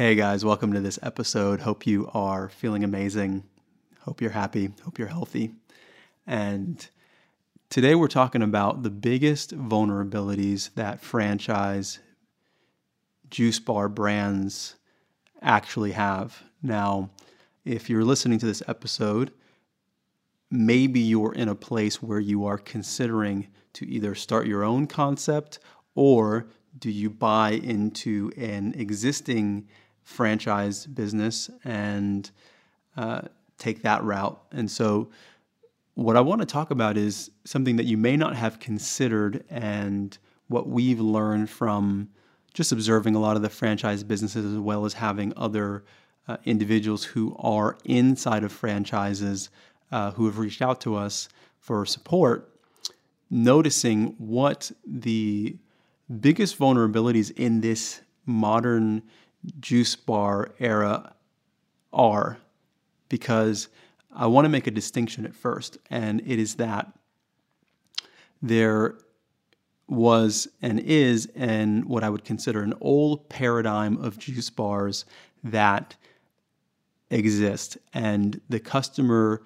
Hey guys, welcome to this episode. Hope you are feeling amazing. Hope you're happy. Hope you're healthy. And today we're talking about the biggest vulnerabilities that franchise juice bar brands actually have. Now, if you're listening to this episode, maybe you're in a place where you are considering to either start your own concept or do you buy into an existing franchise business and uh, take that route? And so, what I want to talk about is something that you may not have considered and what we've learned from just observing a lot of the franchise businesses as well as having other uh, individuals who are inside of franchises uh, who have reached out to us for support, noticing what the biggest vulnerabilities in this modern juice bar era are, because I want to make a distinction at first, and it is that there was and is and what I would consider an old paradigm of juice bars that exist, and the customer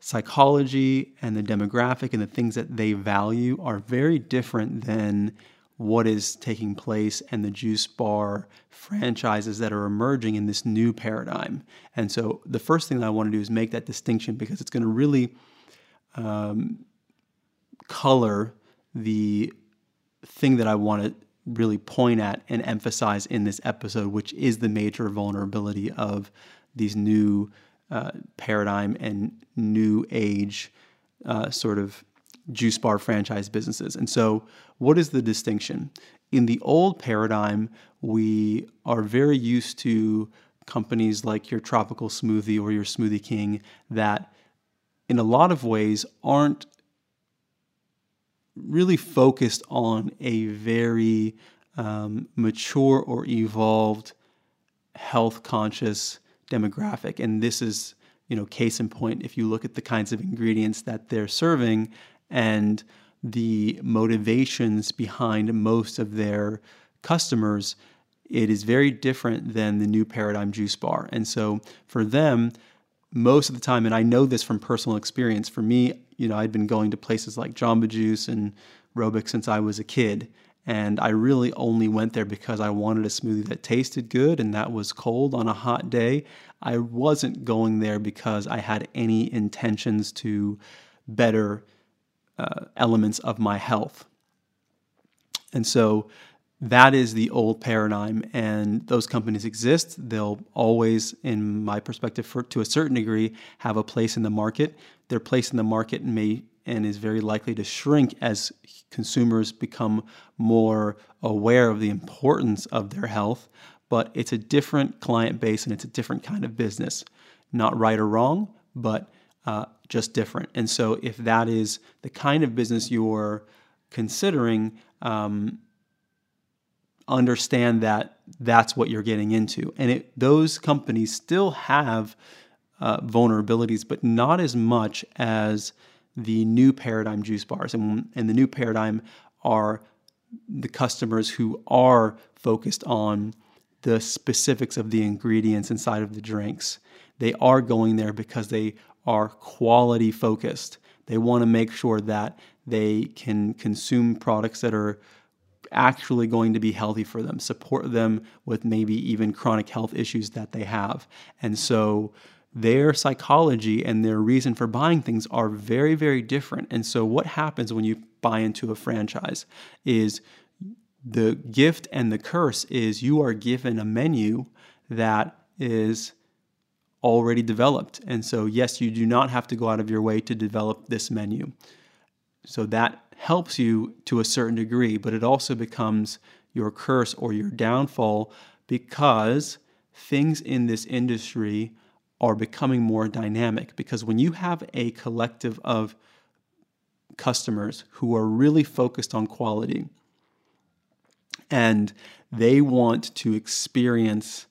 psychology and the demographic and the things that they value are very different than what is taking place and the juice bar franchises that are emerging in this new paradigm. And so the first thing that I want to do is make that distinction because it's going to really um, color the thing that I want to really point at and emphasize in this episode, which is the major vulnerability of these new uh, paradigm and new age uh, sort of juice bar franchise businesses. And so, what is the distinction? In the old paradigm, we are very used to companies like your Tropical Smoothie or your Smoothie King that, in a lot of ways, aren't really focused on a very um, mature or evolved, health conscious demographic. And this is, you know, case in point, if you look at the kinds of ingredients that they're serving and the motivations behind most of their customers, it is very different than the new paradigm juice bar. And so for them, most of the time, and I know this from personal experience, for me, you know, I'd been going to places like Jamba Juice and Robeks since I was a kid. And I really only went there because I wanted a smoothie that tasted good and that was cold on a hot day. I wasn't going there because I had any intentions to better uh, elements of my health. And so that is the old paradigm, and those companies exist. They'll always, in my perspective, for, to a certain degree, have a place in the market. Their place in the market may and is very likely to shrink as consumers become more aware of the importance of their health. But it's a different client base and it's a different kind of business. Not right or wrong, but uh, just different. And so, if that is the kind of business you're considering, um, understand that that's what you're getting into. And it, those companies still have uh, vulnerabilities, but not as much as the new paradigm juice bars. And, and the new paradigm are the customers who are focused on the specifics of the ingredients inside of the drinks. They are going there because they are quality focused. They want to make sure that they can consume products that are actually going to be healthy for them, support them with maybe even chronic health issues that they have. And so their psychology and their reason for buying things are very, very different. And so, what happens when you buy into a franchise is the gift and the curse is you are given a menu that is already developed. And so, yes, you do not have to go out of your way to develop this menu. So, that helps you to a certain degree, but it also becomes your curse or your downfall because things in this industry are becoming more dynamic. Because when you have a collective of customers who are really focused on quality and they want to experience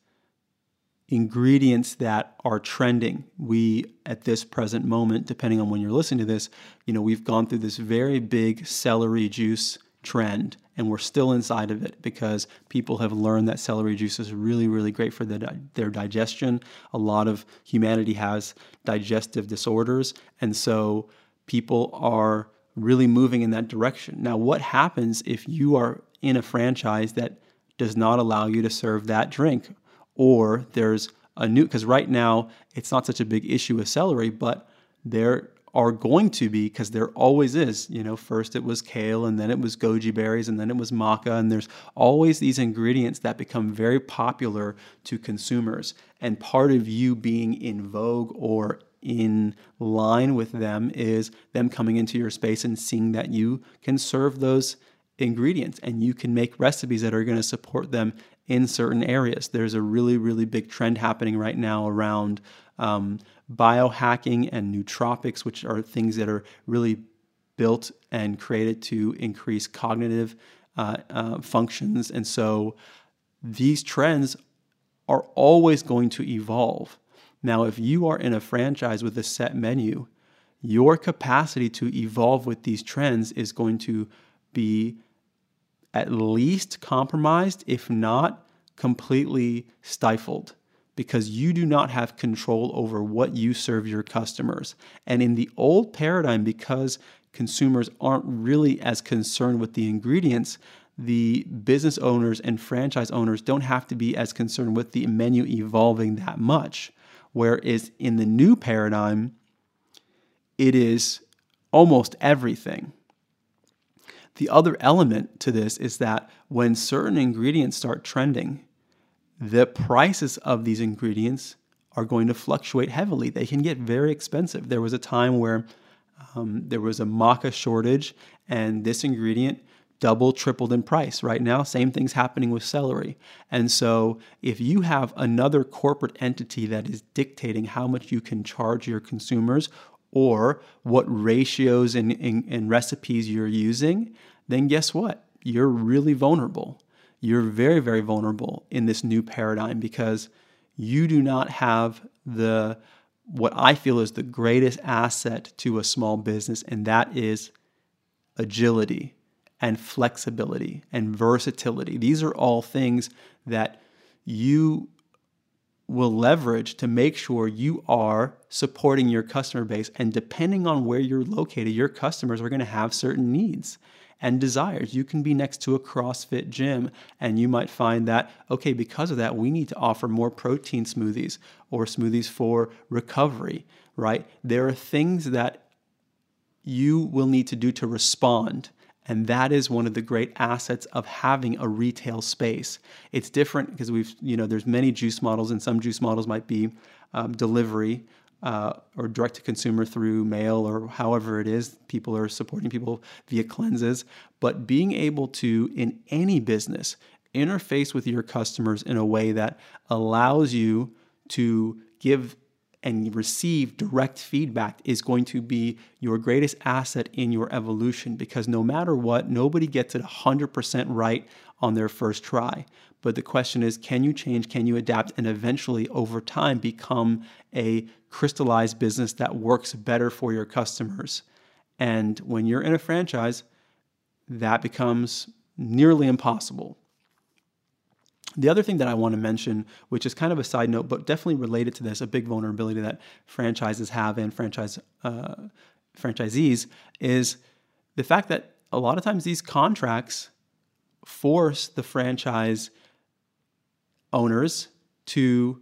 ingredients that are trending. We, at this present moment, depending on when you're listening to this, you know, we've gone through this very big celery juice trend and we're still inside of it because people have learned that celery juice is really, really great for the, their digestion. A lot of humanity has digestive disorders, and so people are really moving in that direction. Now, what happens if you are in a franchise that does not allow you to serve that drink or there's a new because right now it's not such a big issue with celery, but there are going to be because there always is. You know, first it was kale and then it was goji berries and then it was maca, and there's always these ingredients that become very popular to consumers. And part of you being in vogue or in line with them is them coming into your space and seeing that you can serve those ingredients and you can make recipes that are going to support them in certain areas. There's a really, really big trend happening right now around um, biohacking and nootropics, which are things that are really built and created to increase cognitive uh, uh, functions. And so these trends are always going to evolve. Now, if you are in a franchise with a set menu, your capacity to evolve with these trends is going to be at least compromised, if not completely stifled, because you do not have control over what you serve your customers. And in the old paradigm, because consumers aren't really as concerned with the ingredients, the business owners and franchise owners don't have to be as concerned with the menu evolving that much. Whereas in the new paradigm, it is almost everything. The other element to this is that when certain ingredients start trending, the prices of these ingredients are going to fluctuate heavily. They can get very expensive. There was a time where um, there was a maca shortage, and this ingredient doubled, tripled in price. Right now, same thing's happening with celery. And so, if you have another corporate entity that is dictating how much you can charge your consumers or what ratios and, and, and recipes you're using, then guess what? You're really vulnerable. You're very, very vulnerable in this new paradigm because you do not have the what I feel is the greatest asset to a small business, and that is agility and flexibility and versatility. These are all things that you will leverage to make sure you are supporting your customer base. And depending on where you're located, your customers are going to have certain needs and desires. You can be next to a CrossFit gym and you might find that, okay, because of that, we need to offer more protein smoothies or smoothies for recovery, right? There are things that you will need to do to respond and that is one of the great assets of having a retail space. It's different because we've, you know, there's many juice models, and some juice models might be um, delivery uh, or direct to consumer through mail or however it is. People are supporting people via cleanses. But being able to, in any business, interface with your customers in a way that allows you to give and receive direct feedback is going to be your greatest asset in your evolution because no matter what, nobody gets it 100% right on their first try. But the question is can you change, can you adapt, and eventually over time become a crystallized business that works better for your customers? And when you're in a franchise, that becomes nearly impossible the other thing that I want to mention, which is kind of a side note, but definitely related to this, a big vulnerability that franchises have and franchise uh, franchisees is the fact that a lot of times these contracts force the franchise owners to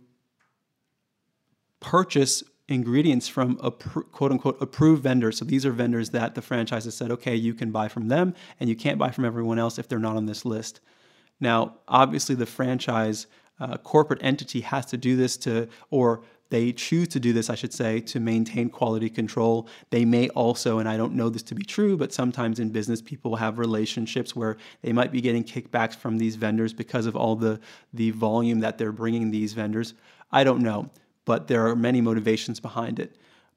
purchase ingredients from a quote unquote approved vendors. So these are vendors that the franchise has said, okay, you can buy from them and you can't buy from everyone else if they're not on this list. Now, obviously, the franchise uh, corporate entity has to do this to, or they choose to do this, I should say, to maintain quality control. They may also, and I don't know this to be true, but sometimes in business, people have relationships where they might be getting kickbacks from these vendors because of all the, the volume that they're bringing these vendors. I don't know, but there are many motivations behind it.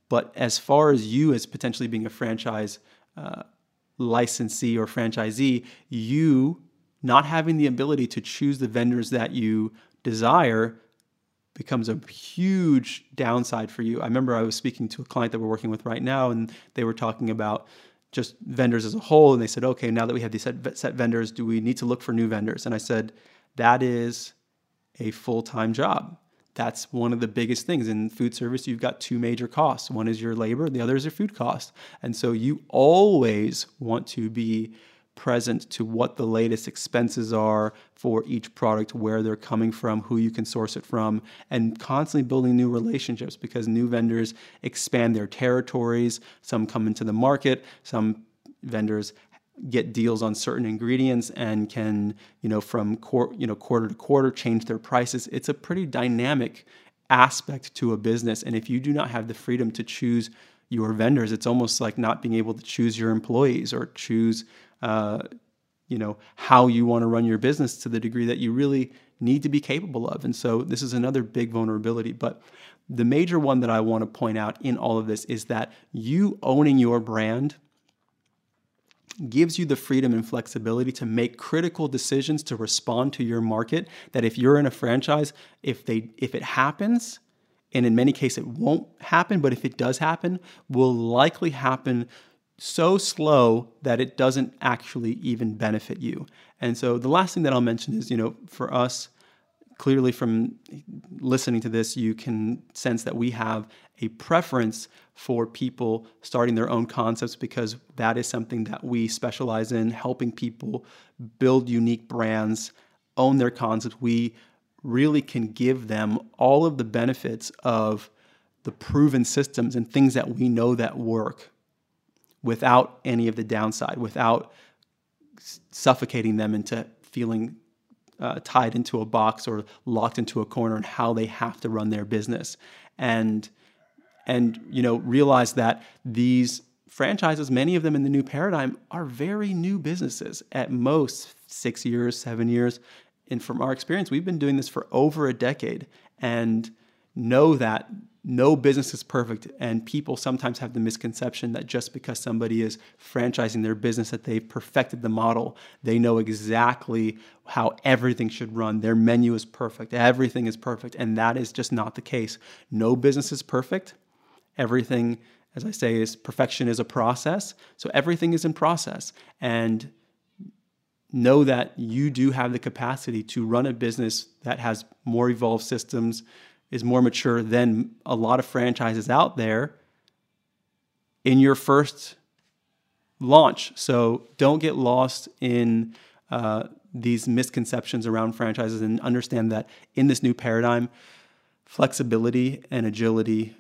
But as far as you, as potentially being a franchise uh, licensee or franchisee, you not having the ability to choose the vendors that you desire becomes a huge downside for you. I remember I was speaking to a client that we're working with right now, and they were talking about just vendors as a whole. And they said, okay, now that we have these set, set vendors, do we need to look for new vendors? And I said, that is a full time job. That's one of the biggest things in food service. You've got two major costs. One is your labor, the other is your food cost. And so you always want to be present to what the latest expenses are for each product, where they're coming from, who you can source it from, and constantly building new relationships because new vendors expand their territories. Some come into the market, some vendors get deals on certain ingredients and can, you know, from quor- you know, quarter to quarter change their prices. It's a pretty dynamic aspect to a business. And if you do not have the freedom to choose your vendors, it's almost like not being able to choose your employees or choose uh, you know how you want to run your business to the degree that you really need to be capable of. And so this is another big vulnerability. But the major one that i want to point out in all of this is that you owning your brand gives you the freedom and flexibility to make critical decisions to respond to your market that if you're in a franchise if they if it happens and in many cases it won't happen but if it does happen will likely happen so slow that it doesn't actually even benefit you. And so the last thing that I'll mention is, you know, for us, clearly from listening to this, you can sense that we have a preference for people starting their own concepts because that is something that we specialize in, helping people build unique brands, own their concepts. We really can give them all of the benefits of the proven systems and things that we know that work without any of the downside, without suffocating them into feeling uh, tied into a box or locked into a corner and how they have to run their business. And and you know realize that these franchises, many of them in the new paradigm, are very new businesses. At most six years, seven years. And from our experience, we've been doing this for over a decade and know that no business is perfect and people sometimes have the misconception that just because somebody is franchising their business that they've perfected the model. They know exactly how everything should run. Their menu is perfect. Everything is perfect and that is just not the case. No business is perfect. Everything as i say is perfection is a process. So everything is in process. And know that you do have the capacity to run a business that has more evolved systems is more mature than a lot of franchises out there in your first launch. So don't get lost in uh, these misconceptions around franchises and understand that in this new paradigm, flexibility and agility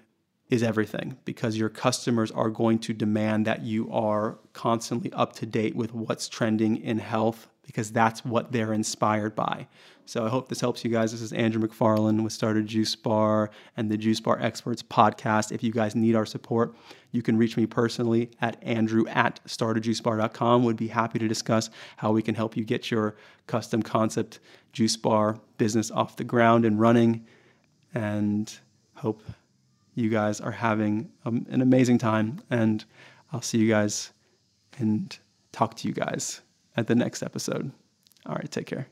is everything because your customers are going to demand that you are constantly up to date with what's trending in health because that's what they're inspired by. So I hope this helps you guys. This is Andrew McFarland with Starter Juice Bar and the Juice Bar Experts podcast. If you guys need our support, you can reach me personally at andrew at starterjuicebar.com. Would be happy to discuss how we can help you get your custom concept juice bar business off the ground and running. And hope you guys are having um, an amazing time. And I'll see you guys and talk to you guys at the next episode. All right, take care.